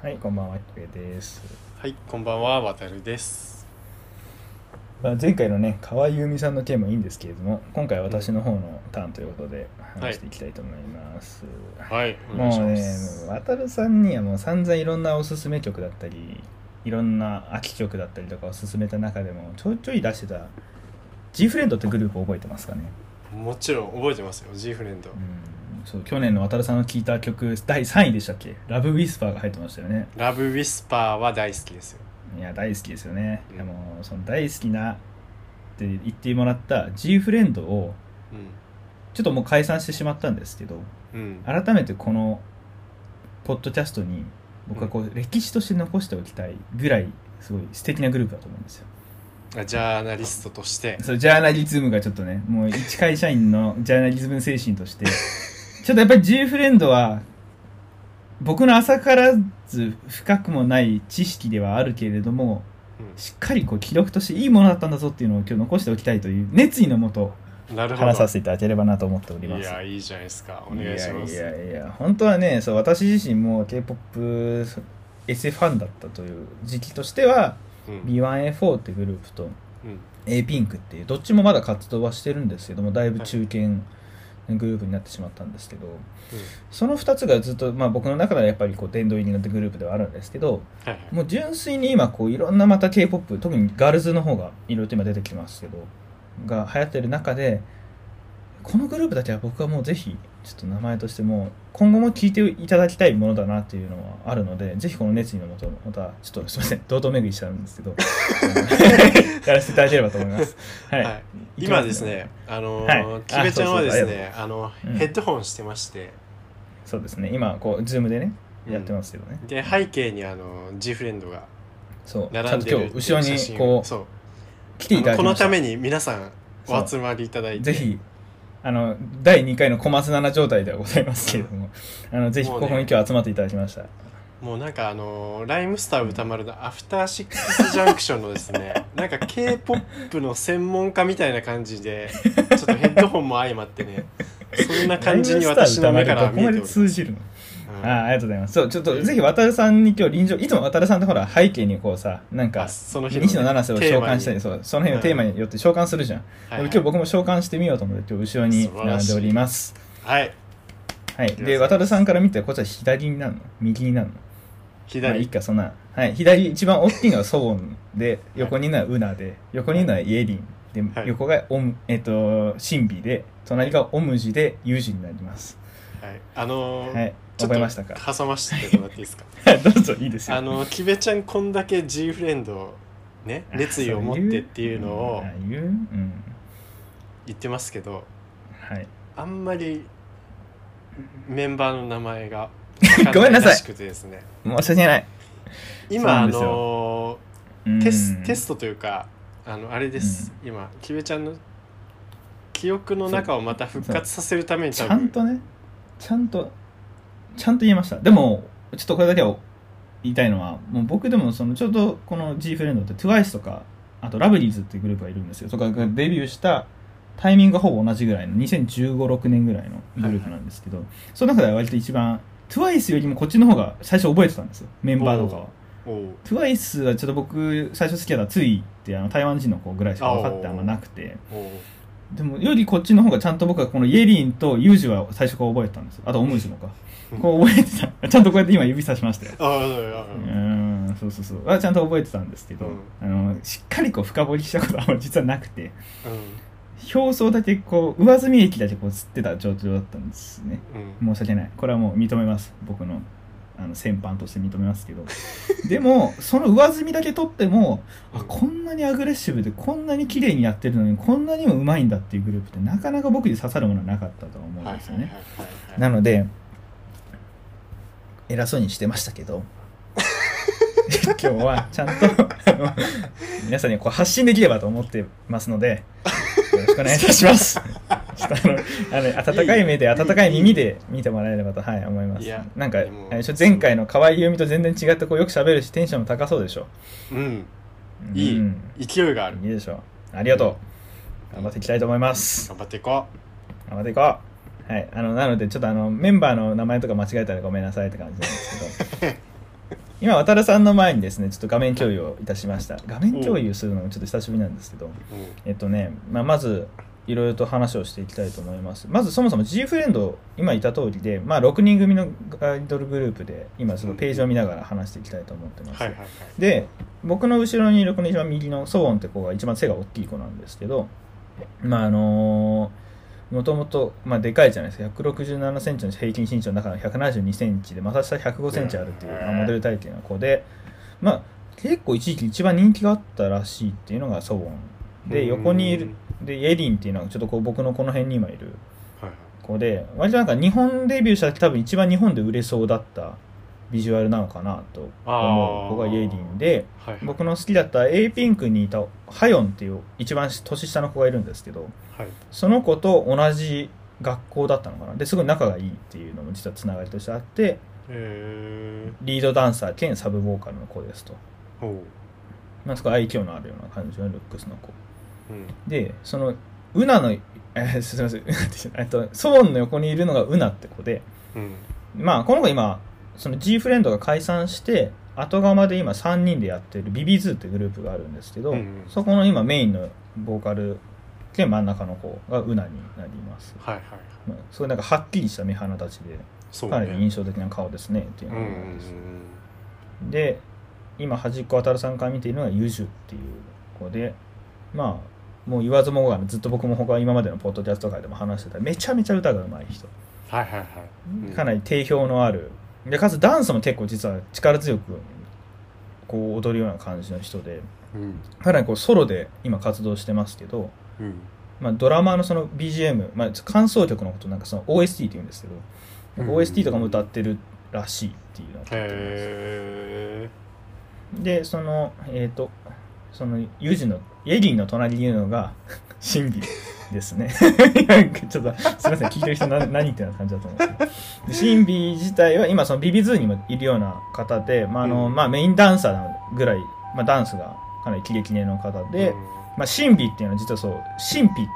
はい、こんばんは、きくえです。はい、こんばんは、わたるです。まあ、前回のね、河合由美さんのテーマいいんですけれども、今回は私の方のターンということで話していきたいと思います。はい、お願いしもうねます。、渡るさんにはもう散々いろんなおすすめ曲だったり、いろんな秋曲だったりとかを勧めた中でも、ちょいちょい出してた G フレンドってグループ覚えてますかね？もちろん覚えてますよ、G フレンドう。んそう去年の渡るさんの聴いた曲第3位でしたっけ？ラブウィスパーが入ってましたよねラブウィスパーは大好きですよ。いや大好きですよね、うんでもその大好きなって言ってもらった G フレンドをうちょっともう解散してしまったんですけどん。うん。改めてこのポッドキャストに僕はこう歴史として残しておきたいぐらいすごい素敵なグループだと思うんですよあジャーナリストとして。そうジャーナリズムがちょっとねもう一会社員のジャーナリズム精神として ちょっとやっぱり G フレンドは僕の浅からず深くもない知識ではあるけれどもしっかりこう記録としていいものだったんだぞっていうのを今日残しておきたいという熱意のもと。話させていただければなと思っております。いや、いいじゃないですか。お願いします。いやいやいや本当はねそう私自身も K-POP SF ファンだったという時期としてはうん。B1A4 ってグループとうん。A ピンクっていうどっちもまだ活動はしてるんですけどもだいぶ中堅グループになってしまったんですけどその2つがずっと、まあ、僕の中ではやっぱりこう殿堂入りのグループではあるんですけどはいはい。もう純粋に今こういろんなまた K-POP 特にガールズの方がいろいろと今出てきますけどが流行ってる中でこのグループだけは僕はもうぜひちょっと名前としてもう今後も聴いていただきたいものだなっていうのはあるのでぜひこの熱意のもとまたちょっとすいません堂々巡りしちゃうんですけど やらせていただければと思います。はい、はい。今ですね、あのはい。ー、キベちゃんはですね、あの、うん。ヘッドホンしてまして、そうですね。今こうズームでねやってますけどね、で、背景にあの、G フレンドがそう。ちゃんと並んでる今日後ろにこうそう。来ていただきこのために皆さんお集まりいただいて。ぜひあの第2回の小松菜奈状態ではございますけれども、あのぜひここに今日集まっていただきました、もうなんかあのライムスター歌丸のアフターシックスジャンクションのですね なんか K-POP の専門家みたいな感じでちょっとヘッドホンも相まってねそんな感じに私の目から見えておりますうん。ああありがとうございます。そうちょっとぜひ渡るさんに今日臨場いつも渡るさんってほら背景にこうさなんかあその日のね西野七瀬を召喚したりそうその辺のテーマによって召喚するじゃん、はいはい。今日僕も召喚してみようと思って今日後ろに並んでおります。はい。はい。で渡るさんから見てこっちは左になるの？右になるのまあいい左かそんな。はい。左一番大きいのはソウォンで横にいるのはウナで横にいるのはイエリンで、はい。横がオムえっ、とシンビで隣がオムジでユージになりますはい。あのーはい。ちょっと挟ましてもらっていいですか？どうぞいいですよ。あのキベちゃんこんだけ G フレンドをね熱意を持ってっていうのをあ言ってますけどはい。あんまりメンバーの名前が ごめんなさい。らしくてですね。申し訳ない。今あのうん。テステストというかあのあれです、今キベちゃんの記憶の中をまた復活させるためにちゃんとねちゃんとちゃんと言えました。でもちょっとこれだけは言いたいのはもう僕でもそのちょうどこの G フレンドって TWICE とかあとラブリーズっていうグループがいるんですよ。とかがデビューしたタイミングがほぼ同じぐらいの2015、6年ぐらいのグループなんですけど、その中では割と一番 TWICE よりもこっちの方が最初覚えてたんですよ。メンバーとかは。TWICE はちょっと僕最初好きだったツイってあの台湾人の子ぐらいしか分かってあんまなくてでもよりこっちの方がちゃんと僕はこのイエリンとユージは最初から覚えてたんですよ。あとオムジもか。うん。こう覚えてた。ちゃんとこうやって今指さしましたよ。ああうそうそうそう。あちゃんと覚えてたんですけど、うん。あのしっかりこう深掘りしたことは実はなくてうん。表層だけこう上積み液だけこう吸ってた状況だったんですね。うん。申し訳ない。これはもう認めます。僕のあの先般として認めますけど。でもその上積みだけ取ってもあこんなにアグレッシブでこんなに綺麗にやってるのにこんなにもうまいんだっていうグループってなかなか僕に刺さるものはなかったと思うんですよね、なので偉そうにしてましたけど。今日はちゃんと皆さんにこう発信できればと思ってますのでよろしくお願いいたしますあのあの温かい目で温かい耳で見てもらえればと、はい、思います。いやなんか前回の河合由美と全然違ってこうよく喋るしテンションも高そうでしょ。うん。いい。うん勢いがある。いいでしょ。ありがとう。頑張っていきたいと思います。頑張っていこ頑張っていこう。はい。あのなのでちょっとあのメンバーの名前とか間違えたらごめんなさいって感じなんですけど今渡るさんの前にですねちょっと画面共有をいたしました。画面共有するのもちょっと久しぶりなんですけど、えっとね、まあ、まずいろいろと話をしていきたいと思います。まずそもそも G フレンド今言った通りで、まあ、6人組のアイドルグループで今そのページを見ながら話していきたいと思ってます、で僕の後ろにいるこの一番右のソウォンって子が一番背が大きい子なんですけどまああのもともと、まあ、でかいじゃないですか。1 6 7センチの平均身長の中の1 7 2センチでまた下1 0 5センチあるっていう、まあモデル体型の子でまあ結構一時期一番人気があったらしいっていうのがソウォンで横にいるでイエリンっていうのがちょっとこう僕のこの辺に今いる子で割となんか日本デビューした時多分一番日本で売れそうだったビジュアルなのかなと思う子がイエリンで僕の好きだった A ピンクにいたハヨンっていう一番年下の子がいるんですけどはい。その子と同じ学校だったのかな。ですごい仲がいいっていうのも実はつながりとしてあってえリードダンサー兼サブボーカルの子ですと、ー、おう。まあ、そこ愛嬌のあるような感じのルックスの子。うんでそのウナの、えー すみません。えっとソウォンの横にいるのがウナって子で。うん。まあこの子今その G フレンドが解散して後釜で今3人でやってるビビズーってグループがあるんですけど、うんうん。そこの今メインのボーカル兼真ん中の子がウナになります、はいはいまあ、すごいなんかはっきりした目鼻立ちでそうかなり印ね象的な顔ですねっていうのがあるんです、で今端っこ渡るさんから見ているのがユジュっていう子でまあもう言わずもがなずっと僕も他今までのポッドキャスト界でも話してた。めちゃめちゃ歌が上手い人。はいはいはいうんかなり定評のある。でかつダンスも結構実は力強くこう踊るような感じの人でうん。かなりこうソロで今活動してますけど、うん。まあ、ドラマーのその BGM、まあ、感想曲のことなんかその OST って言うんですけどうん。OST とかも歌ってるらしいっていうのを聞いて。ますへでそのえっ、とそのユジのイエリンの隣にいるのが シンビですね。ちょっとすみません。聞いてる人何 何言ってる感じだと思うんですけど。でシンビ自体は今そのビビズーにもいるような方で、まああのうん。まあ、メインダンサーぐらい、まあ、ダンスがかなりキレキレの方ーで、うん。まあ、神秘っていうのは実はそう神秘っていう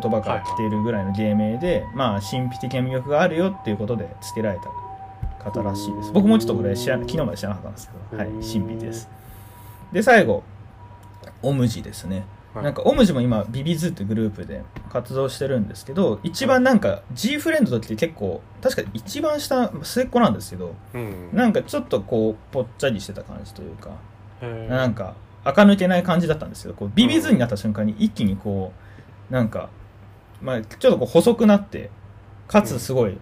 言葉から来ているぐらいの芸名で、まあ神秘的な魅力があるよっていうことで付けられた方らしいです。僕もちょっとこれ知ら昨日まで知らなかったんですけど、はい、うん。神秘です。で最後オムジですね。はい。なんかオムジも今ビビズってグループで活動してるんですけど一番なんか G フレンドの時って結構確か一番下末っ子なんですけどうん。なんかちょっとこうぽっちゃりしてた感じというかなんか垢抜けない感じだったんですけどこうビビズになった瞬間に一気にこうなんか、まあ、ちょっとこう細くなってかつすごい、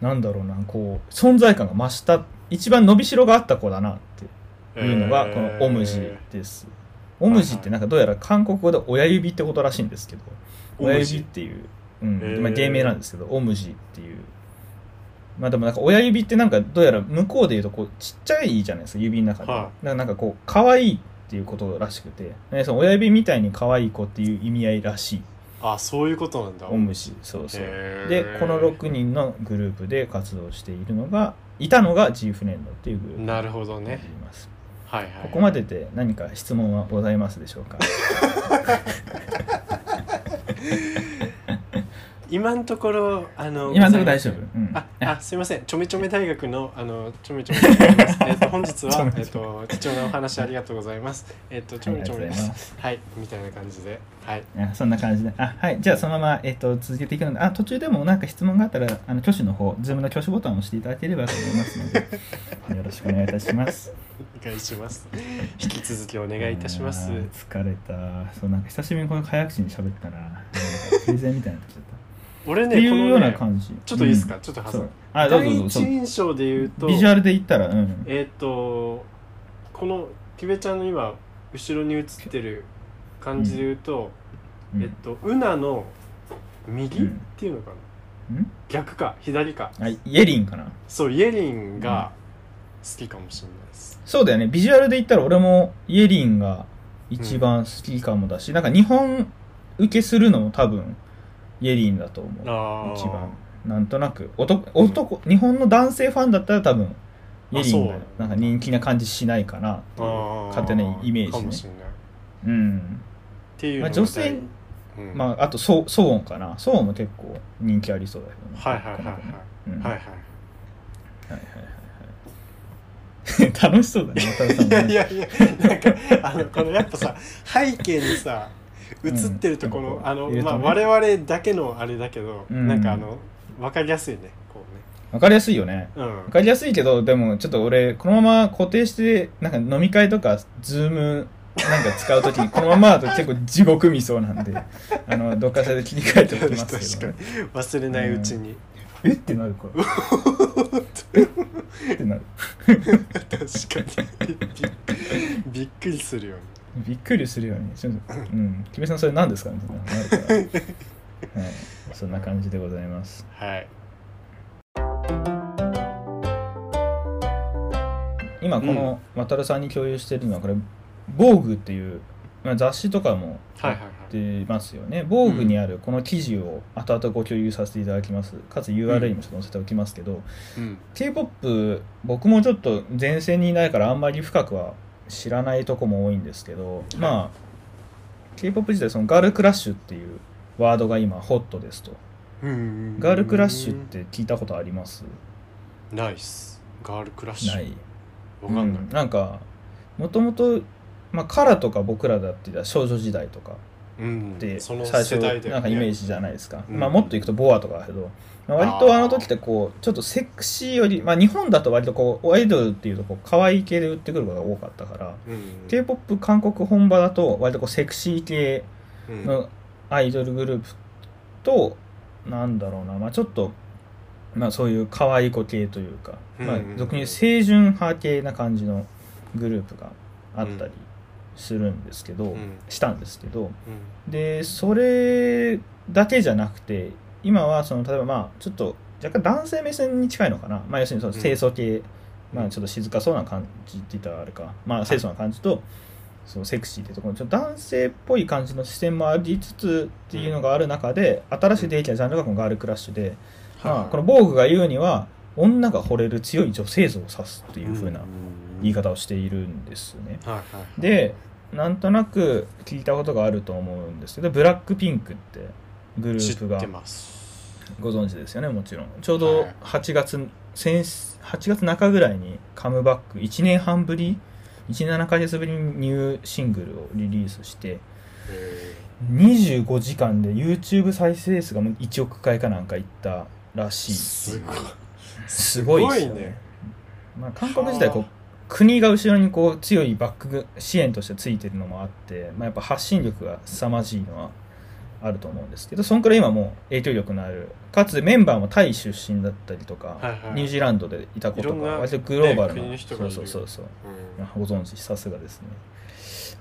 なんだろうなこう存在感が増した一番伸びしろがあった子だなっていうのがこのオムジです、オムジってなんかどうやら韓国語で親指ってことらしいんですけど親指っていう、うん。まあ、芸名なんですけどオムジっていう。まあでもなんか親指ってなんかどうやら向こうで言うとこうちっちゃいじゃないですか指の中で、はい。だからなんかこう可愛いっていうことらしくて、ね、その親指みたいに可愛い子っていう意味合いらしい。あそういうことなんだ。オムジ。そうそう。でこの6人のグループで活動しているのがいたのが G フレンドっていうグループなるほどね。ますはいはい。ここまでで何か質問はございますでしょうか？今のところあの今のところ大丈夫、うん、ああすいません。ちょめちょめ大学のあのちょめちょめえっと本日は えっと貴重なお話ありがとうございます。えっとちょめちょめはいありがとうございます。はい。みたいな感じで。はい。あそんな感じで。あ、はい。じゃあ、そのまま、えっと、続けていくので、あ、途中でもなんか質問があったら、あの、挙手の方、ズームの挙手ボタンを押していただければと思いますので、よろしくお願いいたします。お願いします引き続きお願いいたします疲れた。そう、なんか久しぶりにこの早口に喋ったら、なんかプレゼンみたいになっちゃった。俺っていうような感じ。ちょっといいですか、うんちょっと挟む。あ、どうぞ第どうぞ。そう一印象で言うとビジュアルで言ったら、うん。えっ、とこのキベちゃんの今後ろに映ってる感じで言うと、うんえっとウナの右、うんっていうのかな？うん？逆か？左か？あ、イエリンかな。そうイエリンが好きかもしれないそうだよね。ビジュアルで言ったら、俺もイエリンが一番好きかもだし、なんか日本受けするのも多分、イエリンだと思う。一番。なんとなく。男男、日本の男性ファンだったら多分イエリンがなんか人気な感じしないかなって勝手なイメージね。しうん。ていうまあ女性大うん。まああとソソンかな。ソウォンも結構人気ありそうだけどね。はいはいはいはい。うんはいはいはいはい。はいはい 楽しそうだねいやいやいやなんかあのこのやっぱさ背景にさ映ってるとこの、うん。あの、ね。まあ我々だけのあれだけど、うん。なんかあの分かりやすいねこわかりやすいよね。うねわかりやすいけどでもちょっと俺このまま固定してなんか飲み会とかズームなんか使うときにこのままだと結構地獄見そうなんであのどっかしらで切り替えておうんきますけど、確かに。忘れないうちに、え？ってなるから。え？ってなる。確かに。びびっくりするよね。びっくりするよね。ちょっとうん。木部さんそれ何ですか？みたいななるから、はい、そんな感じでございます。はい。今この渡さんに共有してるのはこれ「防具」っていう、まあ、雑誌とかもはいはいはい出ますよね。防具にあるこの記事を後々ご共有させていただきます。かつ URL もちょっと載せておきますけど、うん。K p o p 僕もちょっと前線にいないからあんまり深くは知らないとこも多いんですけど、まあ k p o p 自体そのガールクラッシュっていうワードが今ホットですと。うんガールクラッシュって聞いたことあります？ナイスガールクラッシュ。ない。わかんない、うん。なんかもともとまあカラとか僕らだって少女時代とかうん。でその最初なんかイメージじゃないですか、うん。まあ、もっといくとボアとかだけど、まあ、割とあの時ってこうちょっとセクシーより、まあ、日本だと割とこうアイドルっていうとこう可愛い系で売ってくることが多かったからうん。K p o p 韓国本場だと割とこうセクシー系うん。のアイドルグループとなんだろうな、まあ、ちょっと、まあ、そういう可愛い子系というか、まあうんうん。う、ん俗に言う清純派系な感じのグループがあったりするんですけど、うん。したんですけどうん。でそれだけじゃなくて今はその例えばまあちょっと若干男性目線に近いのかな、まあ、要するにその清楚系、まあ、ちょっと静かそうな感じって言ったらあれか、まあ、清楚な感じと、そうセクシーってところ。ちょっと男性っぽい感じの視線もありつつっていうのがある中で新しい出てきたジャンルがこのガールクラッシュで、まあ、この防具が言うには女が惚れる強い女性像を指すっていう風な言い方をしているんですね。はいはいでなんとなく聞いたことがあると思うんですけどブラックピンクってグル知ープがご存知ですよねもちろん。ちょうどはい。8月、先8月中ぐらいにカムバック1年半ぶり17ヶ月ぶりにニューシングルをリリースしてへ25時間で YouTube 再生数がもう1億回かなんかいったらしいすごい。すごいですよね。ね。まあ、韓国自体こ国が後ろにこう強いバック支援としてついてるのもあって、まあ、やっぱ発信力が凄まじいのはあると思うんですけどそんくらい今もう影響力のあるかつメンバーもタイ出身だったりとか、はいはい。ニュージーランドでいた子とか割とグローバルな、ねそうそうそうそう。うん。ご存知さすがですね。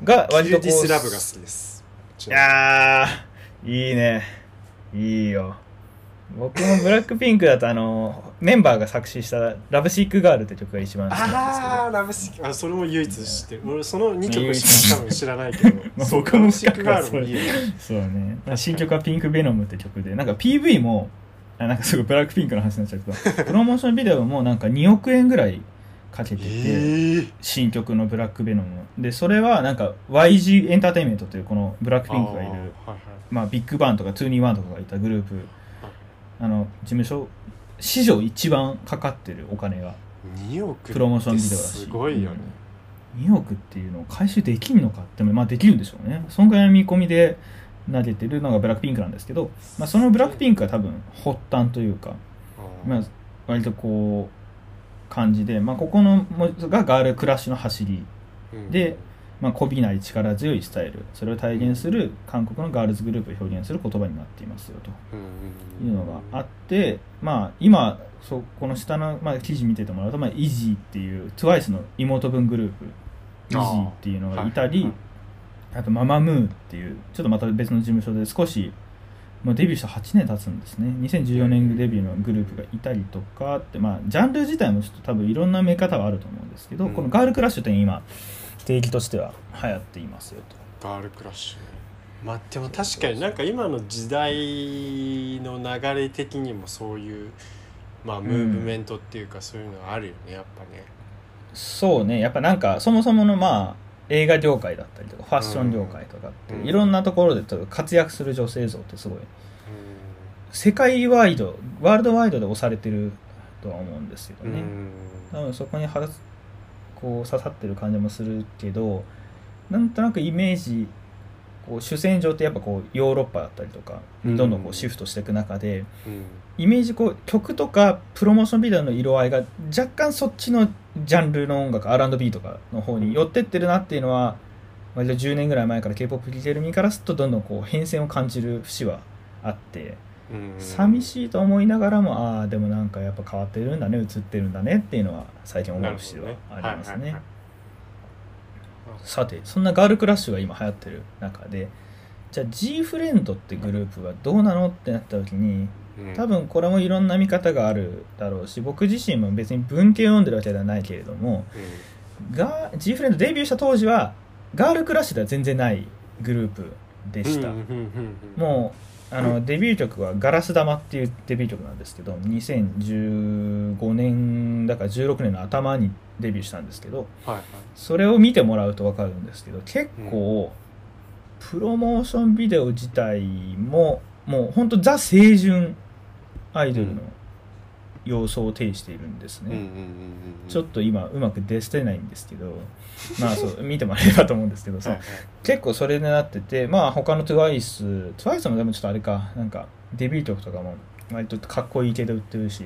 が割キルとこうディスラブが好きです。いやーいいね。いいよ僕もブラックピンクだとあのメンバーが作詞した「ラブシックガール」って曲が一番好きなんですけど。ああラブシックあそれも唯一知ってる俺その2曲しか多分知らないけど。ま あ僕もラブシックガールもいいそうね。新曲は「ピンクベノム」って曲でなんか PV もあなんかすごいブラックピンクの話になっちゃうけど プロモーションビデオもなんか2億円ぐらいかけてて、ええ新曲の「ブラックベノム」でそれはなんか YG エンターテインメントというこのブラックピンクがいるはいはい。まあ、ビッグバンとか221とかがいたグループあの事務所史上一番かかってるお金が。2億プロモーションビデオだし。すごいよね、2億っていうのを回収できるのかってまあできるんでしょうね。そんぐらいの見込みで投げてるのがブラックピンクなんですけど、まあ、そのブラックピンクが多分発端というか、まあ、割とこう感じで、まあ、ここのもがガールクラッシュの走りうん。で、まあ、こびない力強いスタイルそれを体現する韓国のガールズグループを表現する言葉になっていますよと。うんいうのがあって、まあ、今そうこの下の、まあ、記事見ててもらうと、まあ、イジーっていう TWICE の妹分グループイジーっていうのがいたりはい。あとママムーっていうちょっとまた別の事務所で少し、まあ、デビューした8年経つんですね。2014年デビューのグループがいたりとかって、まあ、ジャンル自体もちょっと多分いろんな見方はあると思うんですけど、うん。このガールクラッシュって今定義としては流行っていますよと。ガールクラッシュ。ねまあでも確かになんか今の時代の流れ的にもそういうまあムーブメントっていうかそういうのがあるよねやっぱね。そうね。やっぱなんかそもそものまあ映画業界だったりとかファッション業界とかって、うん。いろんなところで活躍する女性像ってすごい。うん。世界ワイドワールドワイドで押されてるとは思うんですけどね、うん。多分そこにはこう刺さってる感じもするけどなんとなくイメージこう主戦場ってやっぱこうヨーロッパだったりとかにどんどんこうシフトしていく中で、うん。イメージこう曲とかプロモーションビデオの色合いが若干そっちのジャンルの音楽 R&B とかの方に寄ってってるなっていうのは割と10年ぐらい前から K-POP 聴いてる身からするとどんどんこう変遷を感じる節はあってうん。寂しいと思いながらもああでもなんかやっぱ変わってるんだね映ってるんだねっていうのは最近思う節はありますねさてそんなガールクラッシュが今流行ってる中でじゃあ G フレンドってグループはどうなのってなった時にうん。多分これもいろんな見方があるだろうし僕自身も別に文系を読んでるわけではないけれどもが G フレンドデビューした当時はガールクラッシュでは全然ないグループでした、もうあのデビュー曲は「ガラス玉」っていうデビュー曲なんですけど2015年だから16年の頭にデビューしたんですけどはいはい。それを見てもらうと分かるんですけど結構、プロモーションビデオ自体ももうほんとザ青春アイドルの様相を呈しているんですね、うんうんうんうんちょっと今うまく出せないんですけど まあそう見てもらえればと思うんですけどそうはいはい。結構それになっててまあ他の TWICE TWICE もでもちょっとあれかなんかデビュー曲とかも割とかっこいい系で売ってるし、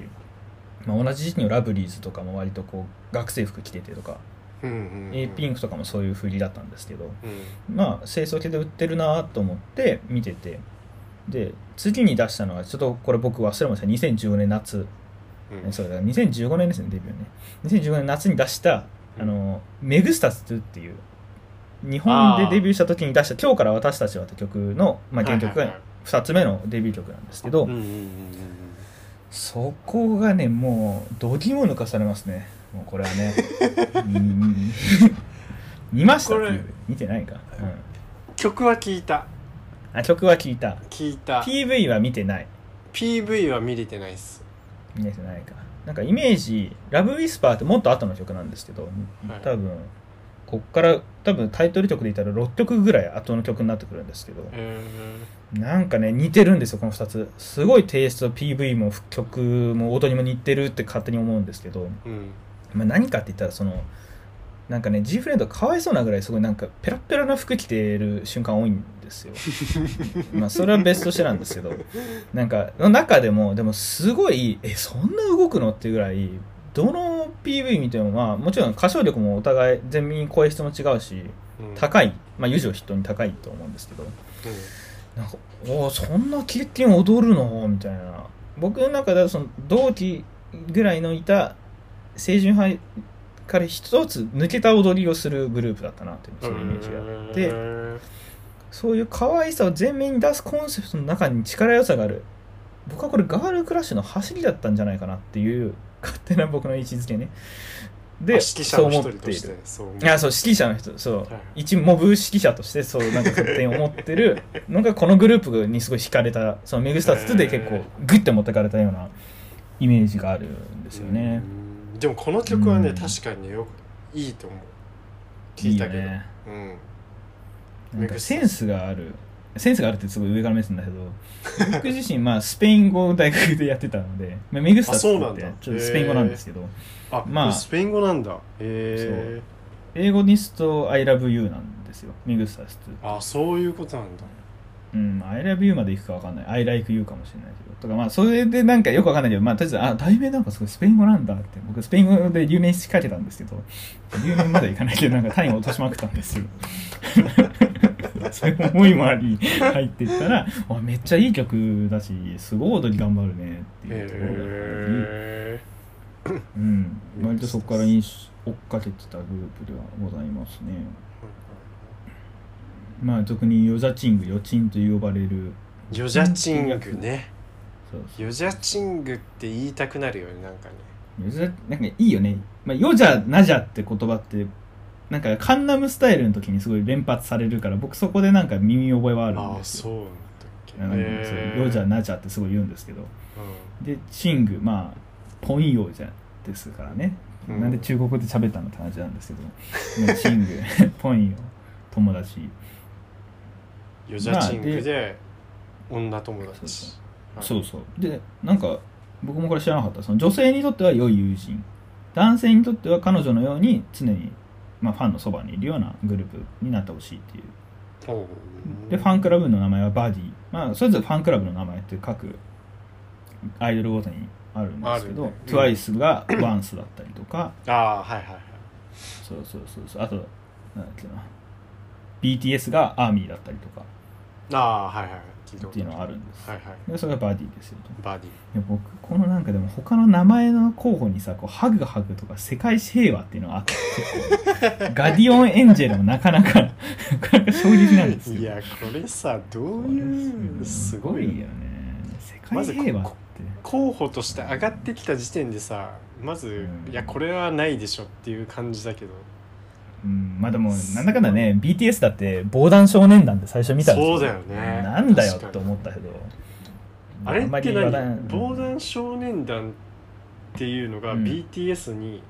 まあ、同じ時期のラブリーズとかも割とこう学生服着ててとか。うんうんうん。ピンクとかもそういう振りだったんですけどうん。まあ清楚系で売ってるなと思って見てて。で次に出したのがちょっとこれ僕忘れました。2015年夏うん。そうだから2015年ですねデビューね。2015年夏に出したあのメグスタス2っていう日本でデビューした時に出した「今日から私たちは」って曲の、まあ、原曲がはいはい。2つ目のデビュー曲なんですけど、そこがねもう度肝抜かされますね。もうこれはね。うん見ました見てないか、うん。曲は聞いた。あ曲は聞いた。聞いた。PV は見てない。PV は見れてないっす見れてないか。なんかイメージ「ラブウィスパーってもっと後の曲なんですけど多分こっから多分タイトル曲で言ったら6曲ぐらい後の曲になってくるんですけどえなんかね似てるんですよこの2つ。すごいテイスト PV も曲も音にも似てるって勝手に思うんですけど、まあ、何かって言ったらそのなんかね G フレンドかわいそうなぐらいすごいなんかペラッペラな服着てる瞬間多いんですよ。まあそれは別としてなんですけどなんかの中でもでもすごいえそんな動くのっていうぐらいどの PV 見てもまあもちろん歌唱力もお互い全員声質も違うしうん。高い。まあ友情筆頭に高いと思うんですけど。なんかおーそんな経験踊るの？みたいな。僕の中ではその同期ぐらいのいた青春派から一つ抜けた踊りをするグループだったなっていうそういうイメージがあって。うんそういう可愛さを前面に出すコンセプトの中に力良さがある。僕はこれガールクラッシュの走りだったんじゃないかなっていう 勝手な僕の位置づけね。あで指揮者の一人としてそう思ういやそう指揮者の人そう、はい一モブ指揮者としてそうなんか勝手に思ってるのがこのグループにすごい惹かれたそのメグスター2で結構グッて持ってかれたようなイメージがあるんですよね、うん。でもこの曲はね、うん確かによくいいと思う。聞いたけど。いいよね。うんなんかセンスがある。センスがあるってすごい上から目線だけど 僕自身まあスペイン語を大学でやってたので、まあ、メグスタあそうー2ってちょっとスペイン語なんですけどあ、まあスペイン語なんだ。へえ英語にすると I love you なんですよ。メグスター2あそういうことなんだ。うん、I love you まで行くか分かんない。I like you かもしれないけど。とか、まあ、それでなんかよく分かんないけど、まあ、とりあえず、あ、題名なんかすごいスペイン語なんだって、僕スペイン語で留年しかけたんですけど、留年まで行かないけど、なんか単位を落としまくったんですよ。思いもあり、入っていったら、わめっちゃいい曲だし、すごい踊り頑張るねっていうところがあへり、うん、割とそこから追っかけてたグループではございますね。まあ、特にヨザチング、ヨチンと呼ばれる、えヨジャチングね。ヨジャチングって言いたくなるよねなんかね。ヨジャなんかいいよね、まあ、ヨジャナジャって言葉ってなんかカンナムスタイルの時にすごい連発されるから僕そこでなんか耳覚えはあるんああですよ。そうなんだっけ。あのへそうヨジャナジャってすごい言うんですけど。うでチングまあポンヨジャですからね、うん。なんで中国語で喋ったのって話なんですけど、ね チングポンヨ友達。んヨジャチングで女友達。そうそう。でなんか僕もこれ知らなかった。その女性にとっては良い友人。男性にとっては彼女のように常に、まあ、ファンのそばにいるようなグループになってほしいっていう。でファンクラブの名前はバディ。まあそれぞれファンクラブの名前って各アイドルごとにあるんですけど、ね。うん TWICE がワンスだったりとか。ああはいはいはい。そうそうそうそう。あとなんだっけな。BTS がアーミーだったりとか。ああはいはいっていうのがあるんです。はいはい。でそれがバディですよと。バディ。いや僕このなんかでも他の名前の候補にさこうハグハグとか世界史平和っていうのがあって ガディオンエンジェルもなかなか衝撃なんですよいやこれさどういうすごいよね。世界平和って、候補として上がってきた時点でさまず、うん。いやこれはないでしょっていう感じだけどうん、まあでもなんだかんだね BTS だって防弾少年団で最初見たんですそうだよね。なんだよって思ったけど。あれって何？防弾少年団っていうのがうん。BTS に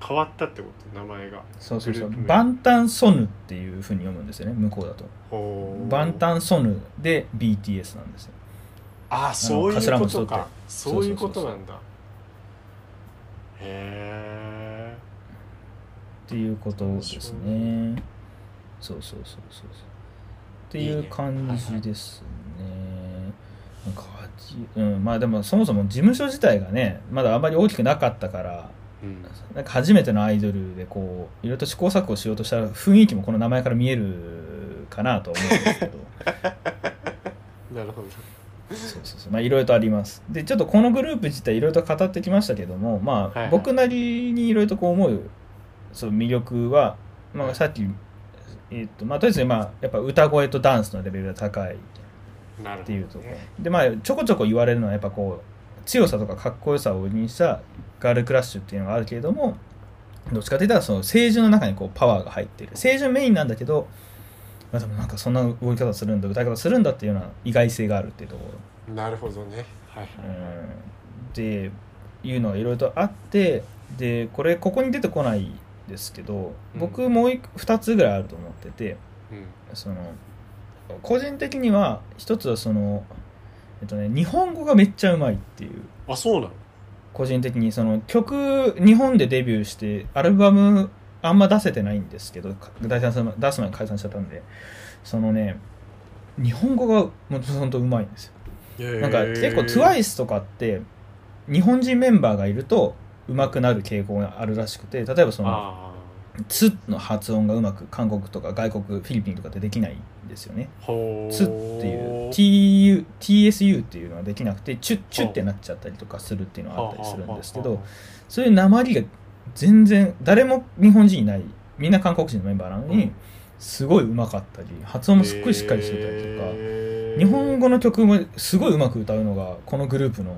変わったってこと？名前が。そうそうそう。バンタンソヌっていうふうに読むんですよね向こうだと。バンタンソヌで BTS なんですよ。あそういうことか。そういうことなんだ。へっていうことですね。そうそうそうそうそう。っていう感じですね。なんかじうんまあでもそもそも事務所自体がねまだあんまり大きくなかったからえ、うん、なんか初めてのアイドルでこういろいろと試行錯誤しようとしたら雰囲気もこの名前から見えるかなと思うんですけど。なるほど。そうそうそう。まあいろいろとあります。でちょっとこのグループ自体いろいろと語ってきましたけどもまあ、はいはい。僕なりにいろいろとこう思うその魅力は、まあ、さっき、えっとまあ、とりあえずねまあやっぱ歌声とダンスのレベルが高いっていうところ。でまあちょこちょこ言われるのはやっぱこう強さとかかっこよさを売りにしたガールクラッシュっていうのがあるけれどもどっちかといったらその青春の中にこうパワーが入っている。青春メインなんだけど、まあ、でもなんかそんな動き方するんだ歌い方するんだっていうような意外性があるっていうところ。なるほどね。はいはい、うん。でいうのがいろいろとあってでこれここに出てこないですけどうん。僕もう一2つぐらいあると思ってて、うん。その個人的には一つはその、えっとね、日本語がめっちゃうまいっていう。あそうなの？個人的にその曲日本でデビューしてアルバムあんま出せてないんですけどか出す前出す前に解散しちゃったんでそのね日本語がもう本当うまいんですよ。なんか結構 TWICE とかって日本人メンバーがいると上手くなる傾向があるらしくて例えばそのあ「つ」の発音がうまく韓国とか外国フィリピンとかってできないんですよね。つっていう TU TSU っていうのはできなくてチュッチュってなっちゃったりとかするっていうのがあったりするんですけどそういう鉛が全然誰も日本人いないみんな韓国人のメンバーなのにうん。すごいうまかったり発音もすっごいしっかりしてたりとか日本語の曲もすごいうまく歌うのがこのグループの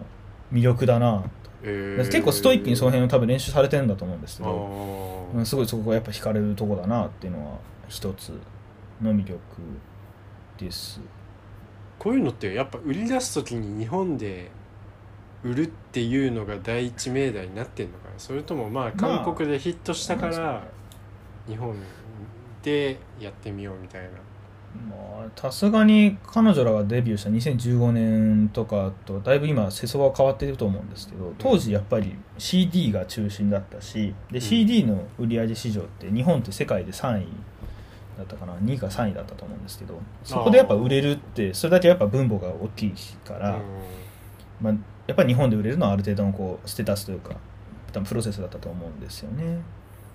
魅力だな結構ストイックにその辺を多分練習されてるんだと思うんですけどあすごいそこがやっぱ惹かれるとこだなっていうのは一つの魅力です。こういうのってやっぱ売り出す時に日本で売るっていうのが第一命題になってんのかな。それともまあまあ韓国でヒットしたから日本でやってみようみたいなまあさすがに彼女らがデビューした2015年とかとだいぶ今世相は変わっていると思うんですけど当時やっぱり CD が中心だったしで CD の売り上げ市場って日本って世界で3位だったかな？2位か3位だったと思うんですけどそこでやっぱ売れるってそれだけやっぱ分母が大きいから、まあ、やっぱり日本で売れるのはある程度のこうステータスというか多分プロセスだったと思うんですよね。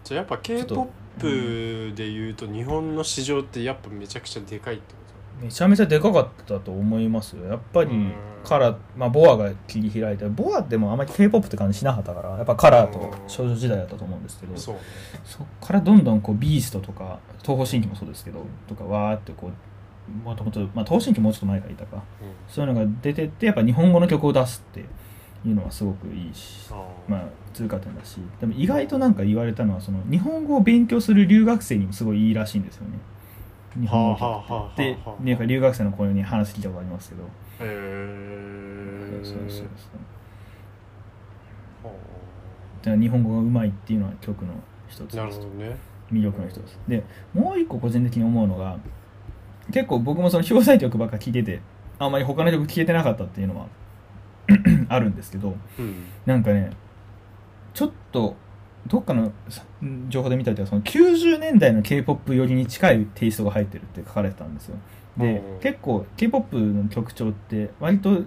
じゃあやっぱ k p o p でいうと日本の市場ってやっぱめちゃくちゃでかいってこめちゃめちゃでかかったと思いますよ。やっぱりうん。カラー、まあ、ボアが切り開いてボアでもあまり k p o p って感じしなかったからやっぱカラーと少女時代だったと思うんですけどそとそうね。っからどんどんこうビーストとか東方神起もそうですけどとかわーってこうもともと、まあ、東方神起もうちょっと前からいたか。そういうのが出てってやっぱ日本語の曲を出すっていうのはすごくいいしまあ通過点だしでも意外となんか言われたのはその日本語を勉強する留学生にもすごいいいらしいんですよね。日本語って。でなんか留学生の子に話聞いたことありますけど。へえそうそうそうはだから日本語がうまいっていうのは曲の一つ。ですあなるほどね。魅力の一つ。でもう一個個人的に思うのが結構僕もその表題曲ばっか聴いててあんまり他の曲聴けてなかったっていうのは あるんですけどうん。なんかねちょっとどっかのさ情報で見たりとかその90年代の k p o p 寄りに近いテイストが入ってるって書かれてたんですよ。でうん。結構 k p o p の曲調って割と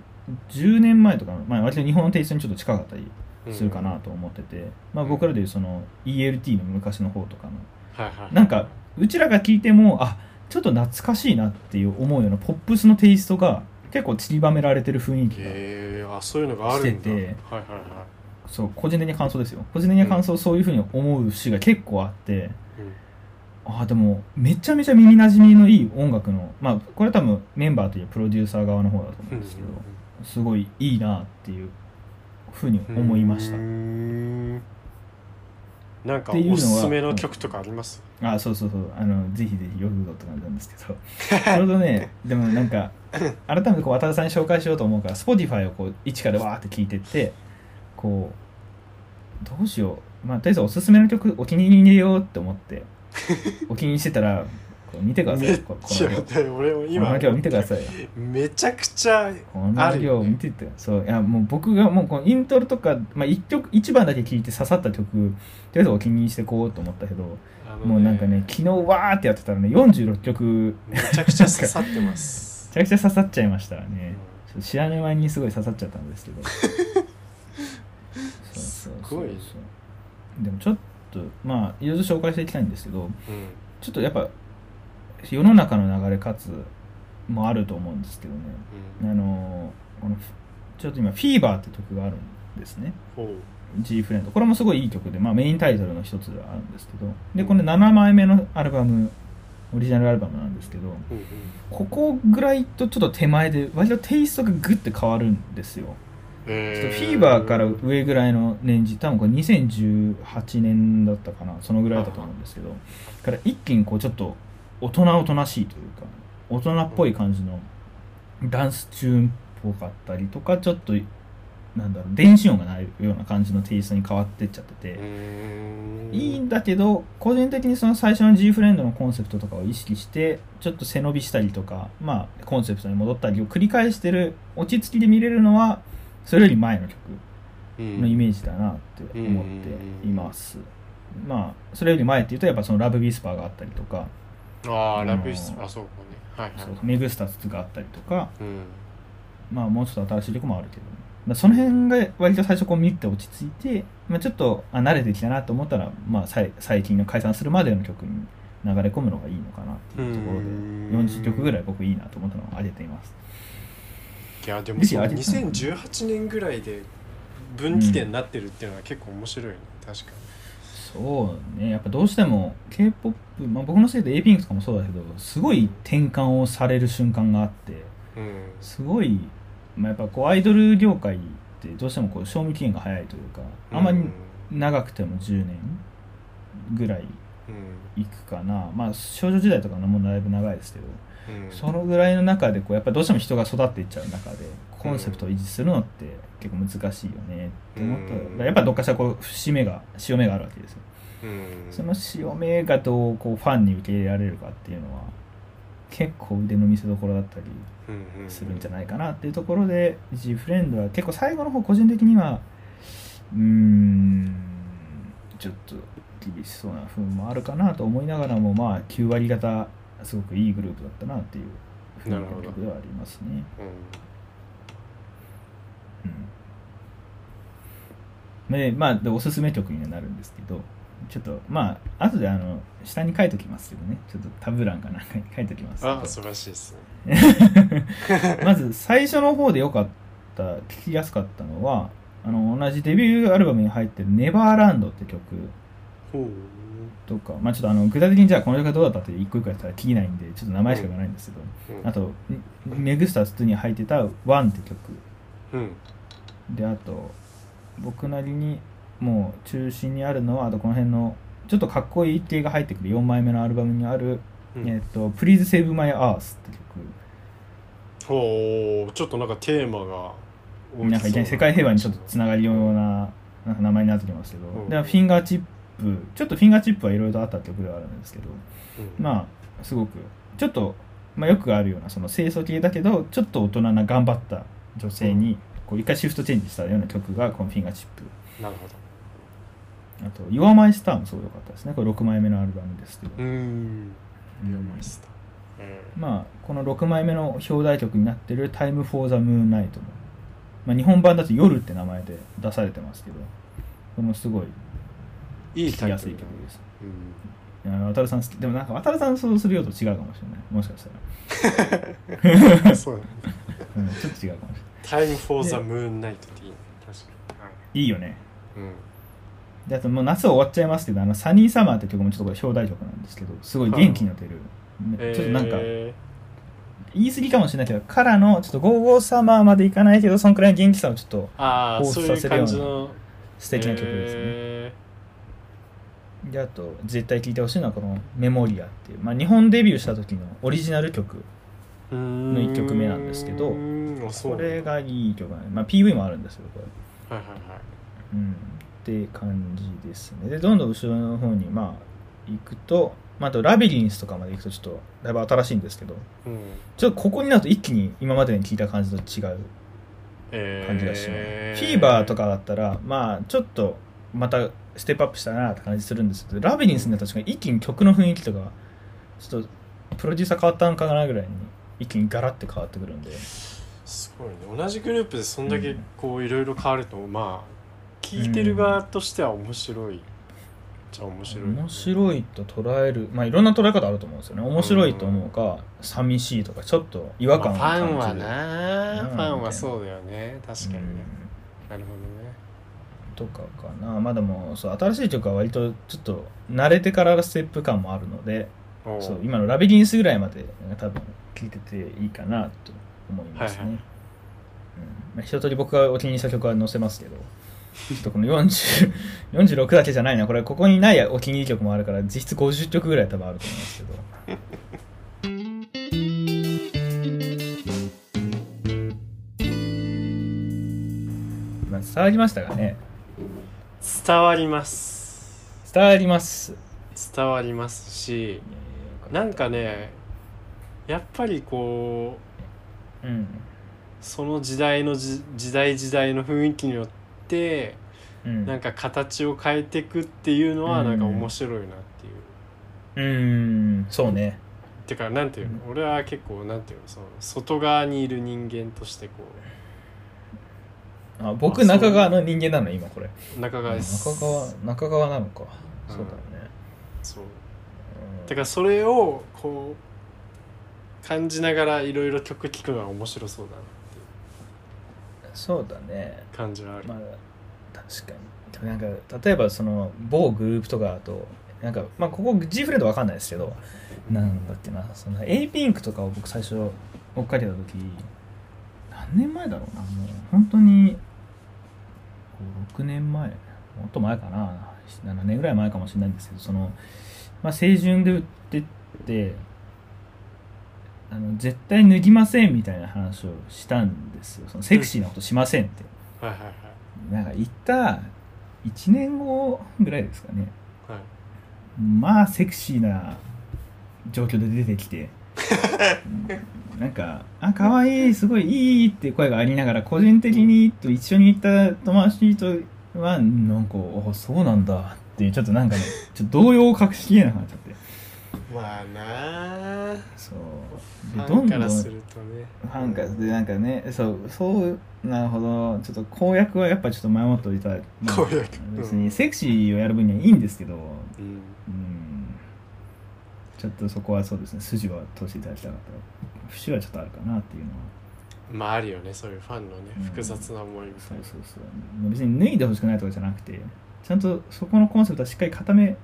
10年前とかの、まあ、割と日本のテイストにちょっと近かったりするかなと思ってて、まあ、僕らでいうその ELT の昔の方とかの。はいはい。なんかうちらが聞いてもあちょっと懐かしいなっていう思うようなポップスのテイストが結構散りばめられてる雰囲気がへえあそういうのがあるんだ。してて。はいはいはそう個人的な感想ですよ。個人的な感想そういうふうに思う詩が結構あって。い、うん。あでもめちゃめちゃ耳なじみのいい音楽のまあこれ多分メンバーというプロデューサー側の方だと思うんですけどすごいいいなっていうふうに思いました。うー。んなんかおすすめの曲とかあります？あそうそうそう。あのぜひぜひ読むぞって感じなんですけど。ちょうどね でもなんか改めてこう渡田さんに紹介しようと思うから Spotify をこう一からわーって聞いてってこうどうしよう。まあとりあえずおすすめの曲お気に入りに入れようって思って お気に入りしてたらこう見てくださめっいここちゃの俺もこ今の量見てくださいよ。めちゃくちゃこの量見てて。そういやもう僕がもうこのイントロとか、まあ、一曲一番だけ聴いて刺さった曲とりあえずお気に入りしてこうと思ったけどあのもうなんかね昨日わーってやってたらね46曲。めちゃくちゃ刺さってます。めちゃくちゃ刺さっちゃいましたね。知らぬ間にすごい刺さっちゃったんですけど。そうそうそうすごいそうでもちょっとまあいろいろ紹介していきたいんですけどうん。ちょっとやっぱ世の中の流れかつもあると思うんですけどね。うん。あのこのちょっと今「フィーバーって曲があるんですね。G フレンドこれもすごいいい曲で、まあ、メインタイトルの一つではあるんですけど。でこれ7枚目のアルバムオリジナルアルバムなんですけどうんうん。ここぐらいとちょっと手前で割とテイストがグッて変わるんですよ。ちょっとえフィーバーから上ぐらいの年次多分これ2018年だったかなそのぐらいだと思うんですけど。から一気にこうちょっと大人おとなしいというか大人っぽい感じのダンスチューンっぽかったりとかちょっとなんだろう電子音がないような感じのテイストに変わってっちゃってて、いいんだけど個人的にその最初の G フレンドのコンセプトとかを意識してちょっと背伸びしたりとかまあコンセプトに戻ったりを繰り返してる落ち着きで見れるのはそれより前の曲のイメージだなって思っています、まあそれより前っていうとやっぱそのラブビスパーがあったりとか、ああラブイスあそうかね。はいはい。そうメグスタツがあったりとか。うん。まあもうちょっと新しい曲もあるけど、だその辺が割と最初こう見て落ち着いて、まあ、ちょっとあ慣れてきたなと思ったら、まあ、さい最近の解散するまでの曲に流れ込むのがいいのかなっていうところで。うん。40曲ぐらい僕いいなと思ったのを挙げています。いやでもぜひそうあげたい2018年ぐらいで分岐点になってるっていうのは結構面白いね。確かそうね。やっぱどうしても k p o p、まあ、僕のせいで a p ンクとかもそうだけどすごい転換をされる瞬間があってにうん。すごい、まあ、やっぱこうアイドル業界ってどうしてもこう賞味期限が早いというかあんまりうん長くても10年ぐらいうん。いくかな。まあ少女時代とかのもだいぶ長いですけど、うん。そのぐらいの中でこうやっぱどうしても人が育っていっちゃう中でコンセプトを維持するのって結構難しいよねって思った。ら、うん。やっぱどっかしらこう節目が潮目があるわけですよ、うん。その潮目がどうこうファンに受け入れられるかっていうのは結構腕の見せ所だったりするんじゃないかなっていうところで G フレンドは結構最後の方個人的にはうーんちょっと厳しそうな風もあるかなと思いながらもまあ9割方すごくいいグループだったなっていう風な曲ではありますね。うん。でまあでおすすめ曲にはなるんですけどちょっとまあ後であの下に書いときますけどね。ちょっとタブ欄かなんかに書いときますけど。あ素晴らしいですね。まず最初の方で良かった聞きやすかったのはあの同じデビューアルバムに入ってる「ネバーランド」って曲とか、まあ、ちょっとあの具体的にじゃあこの曲がどうだったって一個一個やったら聞きないんでちょっと名前しか言わないんですけど、うん。あと「メグスター2」に入ってた「ワンって曲。うん。であと僕なりにもう中心にあるのはあとこの辺のちょっとかっこいい系が入ってくる4枚目のアルバムにある「うん。えっと Please Save My Earth」って曲。ほう。ちょっとなんかテーマがなんかいきなり世界平和にちょっとつながるよう。ななんか名前になってきますけど、うんでフィンガーチップちょっとフィンガーチップはいろいろとあった曲ではあるんですけどうん。まあすごくちょっと、まあ、よくあるようなその清楚系だけどちょっと大人な頑張った女性にこう一回シフトチェンジしたような曲がこのフィンガーチップ。なるほど。あと「Your My Star」もすごい良かったですね。これ6枚目のアルバムですけど、うん。まあこの6枚目の表題曲になってる「Time for the Moon Night も」まあ、日本版だと「夜」って名前で出されてますけどこれもすごいいい聴きやすいタイトです。うん。渡るさん好きでもなんか渡るさんそうするようと違うかもしれないもしかしたら、そううん、ちょっと違うかもしれない。Time for the Moon Night っていいね。確かに。いいよね。うん。であともう夏終わっちゃいますけど「あのサニーサマー」って曲もちょっとこれ表題曲なんですけどすごい元気の出る、ねちょっとなんかえ言い。過ぎかもしれないけどからのちょっと「ゴーゴーサマー」までいかないけどそんくらいの元気さをちょっとー。ああ放そういう出させるような感じの素敵な曲ですね、えであと絶対聴いてほしいのはこの「メモリア」っていう、まあ、日本デビューした時のオリジナル曲ーの一曲目なんですけどこれがいい曲なんで、まあ、PV もあるんですけどこれ。はいはいはい。うん。って感じですね。でどんどん後ろの方にまあ行くと、まあ、あとラビリンスとかまで行くとちょっとだいぶ新しいんですけどうん。ちょっとここになると一気に今までに聞いた感じと違うえー感じがします、フィーバーとかだったらまあちょっとまたステップアップしたなって感じするんですけどラビリンスになったら確かに一気に曲の雰囲気とかちょっとプロデューサー変わったんかなぐらいに一気にガラッて変わってくるんで。すごいね。同じグループでそんだけうんこういろいろ変わるとまあ聞いてる側としては面白いじゃあ面白いよね。面白いと捉えるまあいろんな捉え方あると思うんですよね。面白いと思うか寂しいとかちょっと違和感をまあファンは感じるな。うん。ファンはそうだよね。確かにね。うん。なるほどねとかかな。まあでもそう新しい曲は割とちょっと慣れてからステップ感もあるのでそう今のラビリンスぐらいまで多分聴いてていいかなと思いますね、はいはい。うん。まあ、一通り僕がお気に入りした曲は載せますけどちょっとこの40 46 だけじゃないな。これここにないお気に入り曲もあるから実質50曲ぐらい多分あると思いますけど。まあ伝わりましたかね伝わります。伝わります。伝わりますしなんかねやっぱりこううん。その時代のじ時代時代の雰囲気によってうん。なんか形を変えていくっていうのはうん。なんか面白いなっていう。うん。そうね。てかなんていうの、俺は結構なんていうの？その外側にいる人間としてこあ僕中川の人間なの今これ。う中側です。中川中川なのか、うん。そうだよね、そう。うん。てかそれをこう感じながらいろいろ曲聴くのは面白そうだなってそうだね。感じはある、まあ確かに。でもなんか例えばその某グループとかだとなんかまあここ G フレンドわかんないですけどなんだっけな。その A ピンクとかを僕最初追っかけた時何年前だろうなもう。本当に6年前もっと前かな7年ぐらい前かもしれないんですけどその、まあ、青春で売ってってあの絶対脱ぎませんみたいな話をしたんですよ。そのセクシーなことしませんって、はいはいはい。なんか言った1年後ぐらいですかね。はい。まあセクシーな状況で出てきて。う んなんか「あ可愛いすごいいい」って声がありながら個人的にと一緒に行った友達とはなんか「あそうなんだ」っていうちょっとなんかねちょっと動揺を隠しきれなくなっちゃって。まあなあ。そう。フでどんどんするとね。ファンからでなんかねそうそうなるほどちょっと公約はやっぱちょっと前もっておいた、まあ公約。別にセクシーをやる分にはいいんですけど。うん。うんちょっとそこはそうですね。筋は通していただきたかった。節はちょっとあるかなっていうのは。まああるよねそういうファンのねうん。複雑な思いみたそいうな。そうそう別に脱いでほしくないとかじゃなくてちゃんとそこのコンセプトはしっかり固め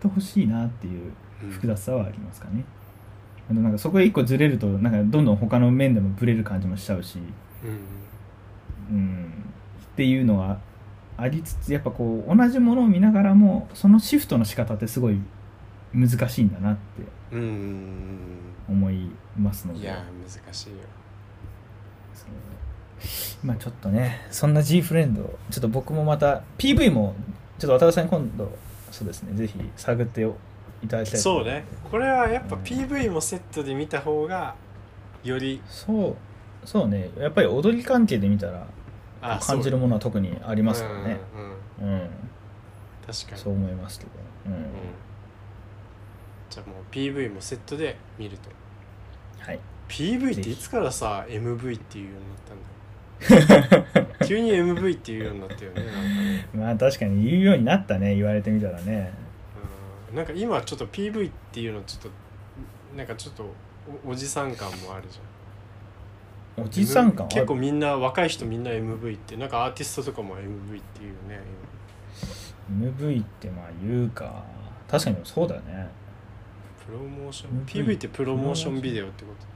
てほしいなっていううん複雑さはありますかね、あのなんかそこで一個ずれるとなんかどんどん他の面でもブレる感じもしちゃうし。うん。うん。っていうのはありつつやっぱこう同じものを見ながらもそのシフトの仕方ってすごい難しいんだなって思いますので。いや難しいよ。まあちょっとねそんな G フレンドちょっと僕もまた PV もちょっと渡辺さんに今度そうですねぜひ探っていただきたいとそう思ね。これはやっぱうん PV もセットで見た方がよりそう。そうね。やっぱり踊り関係で見たらあ感じるものは特にありあますからね。うんうん。うん。確かに。そう思いますけど、うん。うんじゃあもう PV もセットで見ると。はい。PV っていつからさ MV っていうようになったんだろう 急に MV っていうようになったよねなんかね。まあ確かに言うようになったね言われてみたらね。うん。なんか今ちょっと PV っていうのちょっとなんかちょっとおおじさん感もあるじゃん。おじさん感？は結構みんな若い人みんな MV ってなんかアーティストとかも MV っていうね MV ってまあ言うか。確かにそうだよね。プロモーション PV ってプロモーションビデオってこと？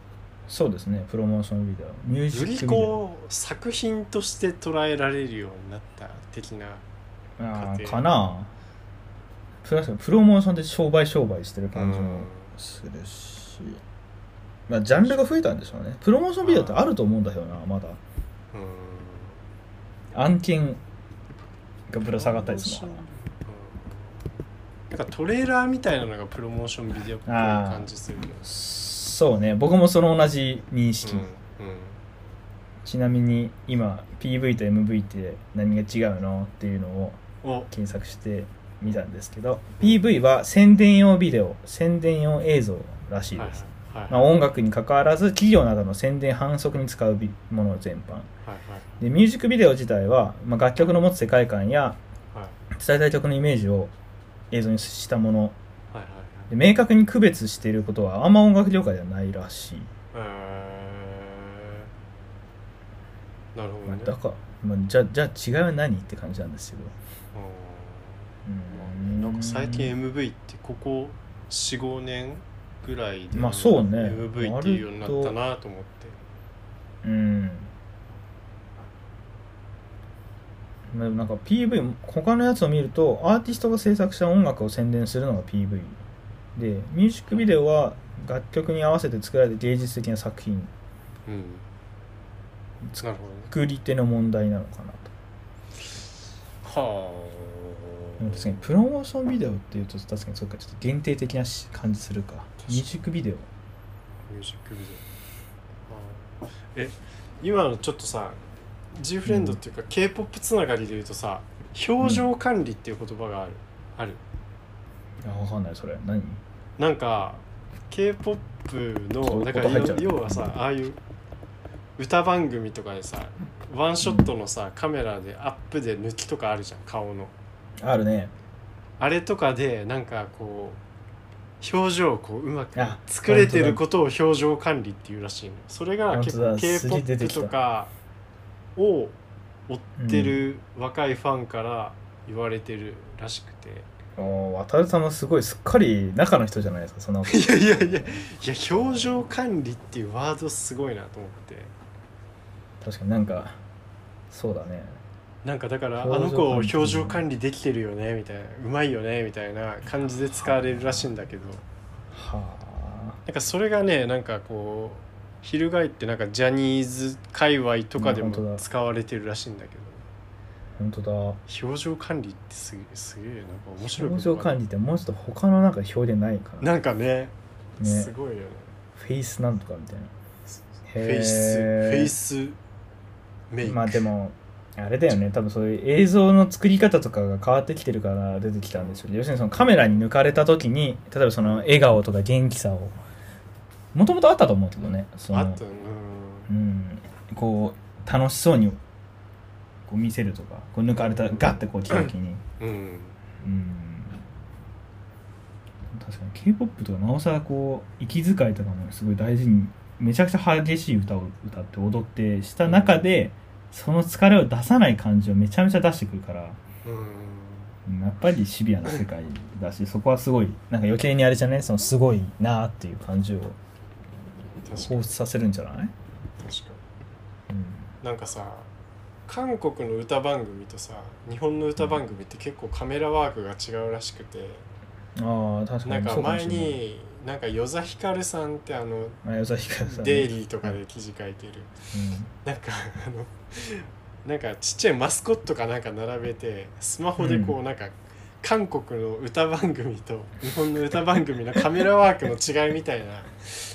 そうですね。プロモーションビデオ。ミュージよりックビデオこう作品として捉えられるようになった的なあかな。プラスプロモーションで商売商売してる感じうん。もするし、まあジャンルが増えたんでしょうね。プロモーションビデオってあると思うんだよなまだ。うん。案件がぶら下がったりするのかうんなんかトレーラーみたいなのがプロモーションビデオっぽい感じするそうね僕もその同じ認識、うんうん。ちなみに今 PV と MV って何が違うのっていうのをお検索してみたんですけど PV は宣伝用ビデオ宣伝用映像らしいはいです、はいはい。まあ、音楽に関わらず企業などの宣伝反則に使うビもの全般。はいはい。でミュージックビデオ自体は、まあ、楽曲の持つ世界観やはい。伝えたい曲のイメージを映像にしたもの。はいはいで明確に区別していることはあんま音楽業界ではないらしい、はいえー。なるほどね。まあ、だから、まあ、じゃじゃあ違いは何って感じなんですけど。うん。なんか最近 MV ってここ45年ぐらいでまあそうね。MV っていうようになったなと思って。うんまあでもなんか PV 他のやつを見るとアーティストが制作した音楽を宣伝するのが PV でミュージックビデオは楽曲に合わせて作られた芸術的な作品。作り手の問題なのかなと。はでも確かにプロモーションビデオっていうと確かにそうかちょっと限定的なし感じするか。ミュージックビデオ。ミュージックビデオ。え今のちょっとさ G フレンドっていうか k p o p つながりで言うとさ表情管理っていう言葉がある、ある。いやわかんないそれ。何？なんか k p o p のだから要はさああいう歌番組とかでさワンショットのさカメラでアップで抜きとかあるじゃん顔の。あるね。あれとかでなんかこう表情をこううまくあ作れてることを表情管理っていうらしいの。それが結構 k す p げ o p とかを追ってる若いファンから言われてるらしくて、お渡るさんもすごいすっかり中の人じゃないですかそんなこといやいやいやいや表情管理っていうワードすごいなと思って。確かになんかそうだね。なんかだからあの子表情管理できてるよねみたいな。うまいよねみたいな感じで使われるらしいんだけど。はなんかそれがねなんかこう翻ってなんかジャニーズ界隈とかでも使われてるらしいんだけど本当だ表情管理ってすげえすげえなんか面白い表情管理ってもうちょっと他のなんか表現ないかななんかねねすごいよねフェイスなんとかみたいなフェイスフェイスメイクまあでもあれだよね多分そういう映像の作り方とかが変わってきてるから出てきたんですよ要するにそのカメラに抜かれた時に例えばその笑顔とか元気さをもともとあったと思うけどねそのあったうんうんこう楽しそうにこう見せるとかこう抜かれたガッてこう来た時に。うん。うん。確かに k p o p とかなおさらこう息遣いとかもすごい大事にめちゃくちゃ激しい歌を歌って踊ってした中でその疲れを出さない感じをめちゃめちゃ出してくるからうん。うんやっぱりシビアな世界だしそこはすごいなんか余計にあれじゃねそのすごいなーっていう感じを放出させるんじゃない、確かに。なんかさ韓国の歌番組とさ日本の歌番組って結構カメラワークが違うらしくて。うん、ああ確かなんか前になんか与座ひかるさんってあの前尾崎からさんね。デイリーとかで記事書いてる。なんかあのなんかちっちゃいマスコットかなんか並べてスマホでこううなんか韓国の歌番組と日本の歌番組のカメラワークの違いみたいな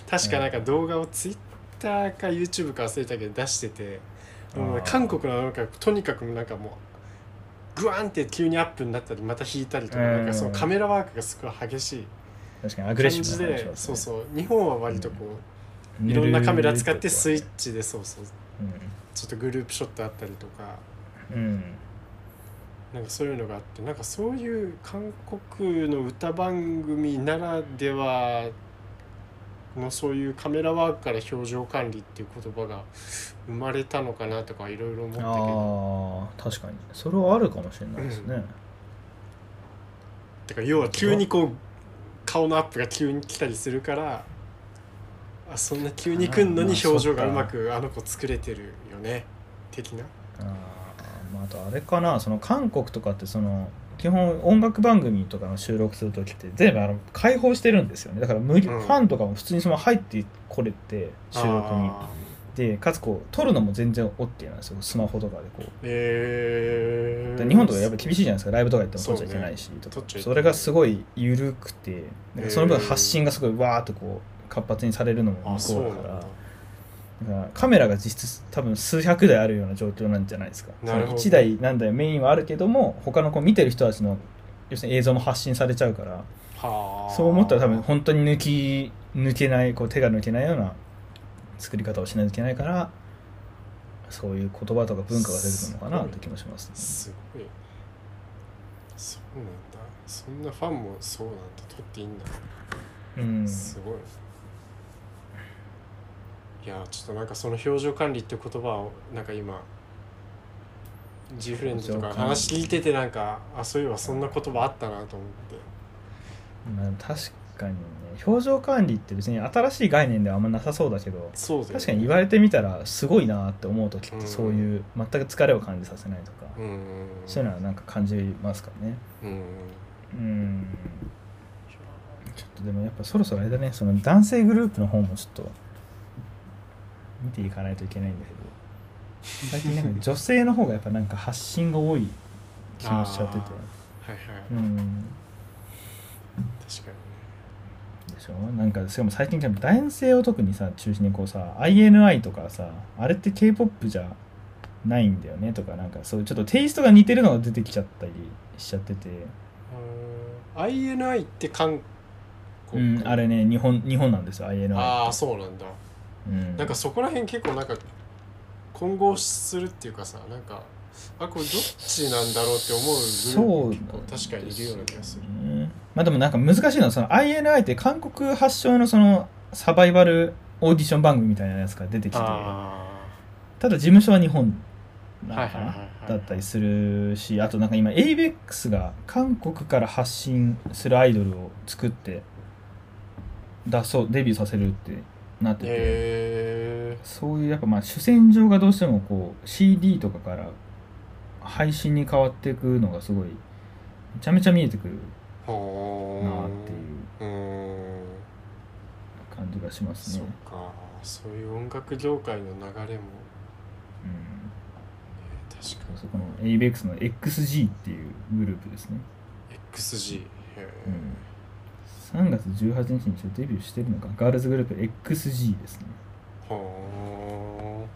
確かなんか動画をツイッターか YouTube か忘れたけど出してて韓国のなんかとにかくなんかもグワンって急にアップになったりまた引いたりとか,、うんなん。かそのカメラワークがすごい激しい。確かにそうそう日本は割とこう、いろんなカメラ使ってとスイッチでそうそう。うちょっとグループショットあったりとか。ん、うん、なんかそういうのがあってなんかそういう韓国の歌番組ならではのそういうカメラワークから表情管理っていう言葉が生まれたのかなとかいろいろ思ったけど。ああ確かに。それはあるかもしれないですね、てか要は急にこう顔のアップが急に来たりするからあそんな急に来んのに表情がうまくあの子作れてるよね的な。あーまあ、あとあれかなその韓国とかってその基本音楽番組とかの収録する時って全部あの開放してるんですよね。だから無理、うん。ファンとかも普通にその入ってこれて収録に。あでかつこう撮るのも全然 OK なんですよ。スマホとかでこう。ーえー、で日本とかやっぱ厳しいじゃないですか。ライブとか行っても撮っちゃいけないし、とか。それがすごい緩くて。その分発信がすごいわーっとこう活発にされるのもあ向こうだからだからカメラが実質多分数百台あるような状況なんじゃないですか。なるほど。1台何台メインはあるけども他のこう見てる人たちの要するに映像も発信されちゃうからはあ。そう思ったら多分本当に抜き抜けないこう手が抜けないような作り方をしないといけないからそういう言葉とか文化が出てくるのかなって気もしますね。すごい。そうなんだ。そんなファンもそうなんだ。撮っていいんだ。うん。すごいいやちょっとなんかその表情管理って言葉をなんか今 G フレンズとか話聞いててなんかあそういえばそんな言葉あったなと思って。まあ、確かにね表情管理って別に新しい概念ではあんまなさそうだけどそうだよね。確かに言われてみたらすごいなって思う時ってうん。そういう全く疲れを感じさせないとか、うんそういうのはなんか感じますからね。うん。うん。ちょっとでもやっぱそろそろあれだね。その男性グループの方もちょっと見ていかないといけないんだけど。最近なんか女性の方がやっぱなんか発信が多い気もしちゃってて。はいはい、うん。確かにね。でしょ？なんかしかも最近男性を特にさ中心にこうさ INI とかさあれって k p o p じゃないんだよねとかなんかそういうちょっとテイストが似てるのが出てきちゃったりしちゃってて、うん INI って韓う国、ん、あれね日本日本なんですよ INI ああそうなんだうん、なんかそこら辺結構なんか混合するっていうかさなんかあこれどっちなんだろうって思うグルー確かにいるような気がする。うん。まあでもなんか難しいのはその INI って韓国発祥のそのサバイバルオーディション番組みたいなやつが出てきてあただ事務所は日本だったりするしあとなんか今 ABEX が韓国から発信するアイドルを作って出そうデビューさせるってなってて、そういうやっぱまあ主戦場がどうしてもこう CD とかから配信に変わっていくのがすごいめちゃめちゃ見えてくるほなっていううん。感じがしますそねう。か。そういう音楽業界の流れも、ね、うん。確かそこの ABEX の XG っていうグループですね。に XG へえ、3月18日にデビューしてるのか。ガールズグループ XG ですね。ほ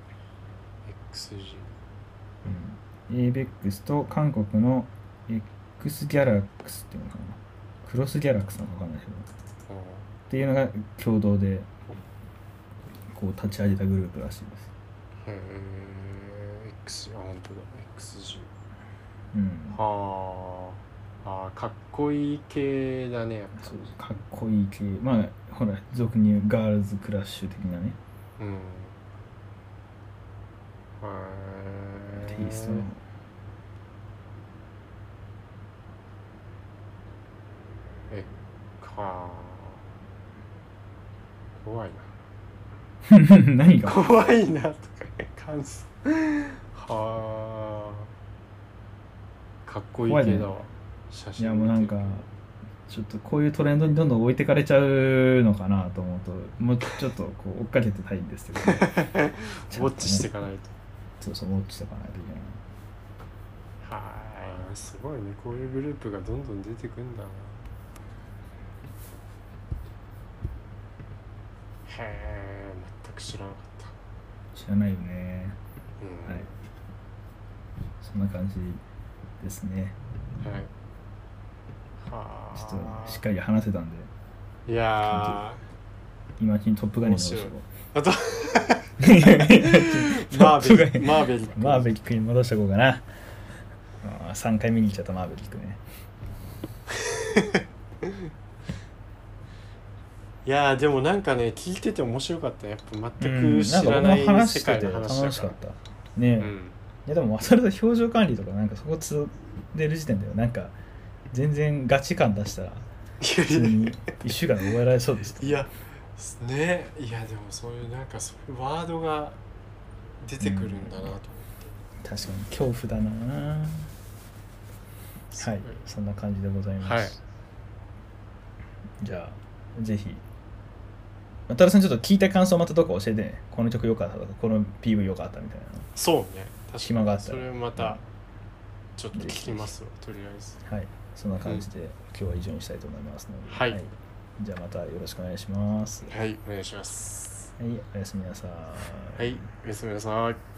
ー XG うん、ABEX と韓国の X ギャラックスっていうのかな。クロスギャラックスなのかわかんないけどほっていうのが共同でこう立ち上げたグループらしいです。ーへえ。X あ本当だ。XG うん、はああーかっこいい系だねやっぱ。そうかっこいい系。まあほら俗に言うガールズクラッシュ的なね。うん。へえテイストの。えか怖い 何なが？怖いなとか感想。はあかっこいい系だわ、写い真やもうなんかちょっとこういうトレンドにどんどん置いてかれちゃうのかなと思うともうちょっとこう追っかけてたいんですけど、ウォッチしていかないと。そうそうウォッチしておかないといけない。はいすごいねこういうグループがどんどん出てくんだな。へえ全く知らなかった。知らないよね。うん。はい。そんな感じですね。はい。はあちょっとしっかり話せたんで。いや今にトップガンに戻しあと。う マーベリトックマーベリック。マーベリックに戻しておこうかな。あー3回見に行っちゃったマーベリックね。いやーでもなんかね聞いてて面白かった。やっぱう全んく知らないんか僕も話世界の話楽しからった。ね。え、うん。いやでもそれと表情管理とかなんかそこつでる時点ではなんか全然ガチ感出したら普通に1週間で覚えられそうですいやねいやでもそういうなんかそういうワードが出てくるんだなと。思って、確かに恐怖だな。はいそんな感じでございます、はい。じゃあぜひ。渡辺さんちょっと聞いた感想またどっか教えてね。この曲良かったとかこの PV 良かったみたいな。そうね。確かに。暇があったら。それまたちょっと聞きますわとりあえず。はいそんな感じで、今日は以上にしたいと思いますので、はい。じゃあまたよろしくお願いします。はいお願いします。はいおやすみなさい。はいおやすみなさい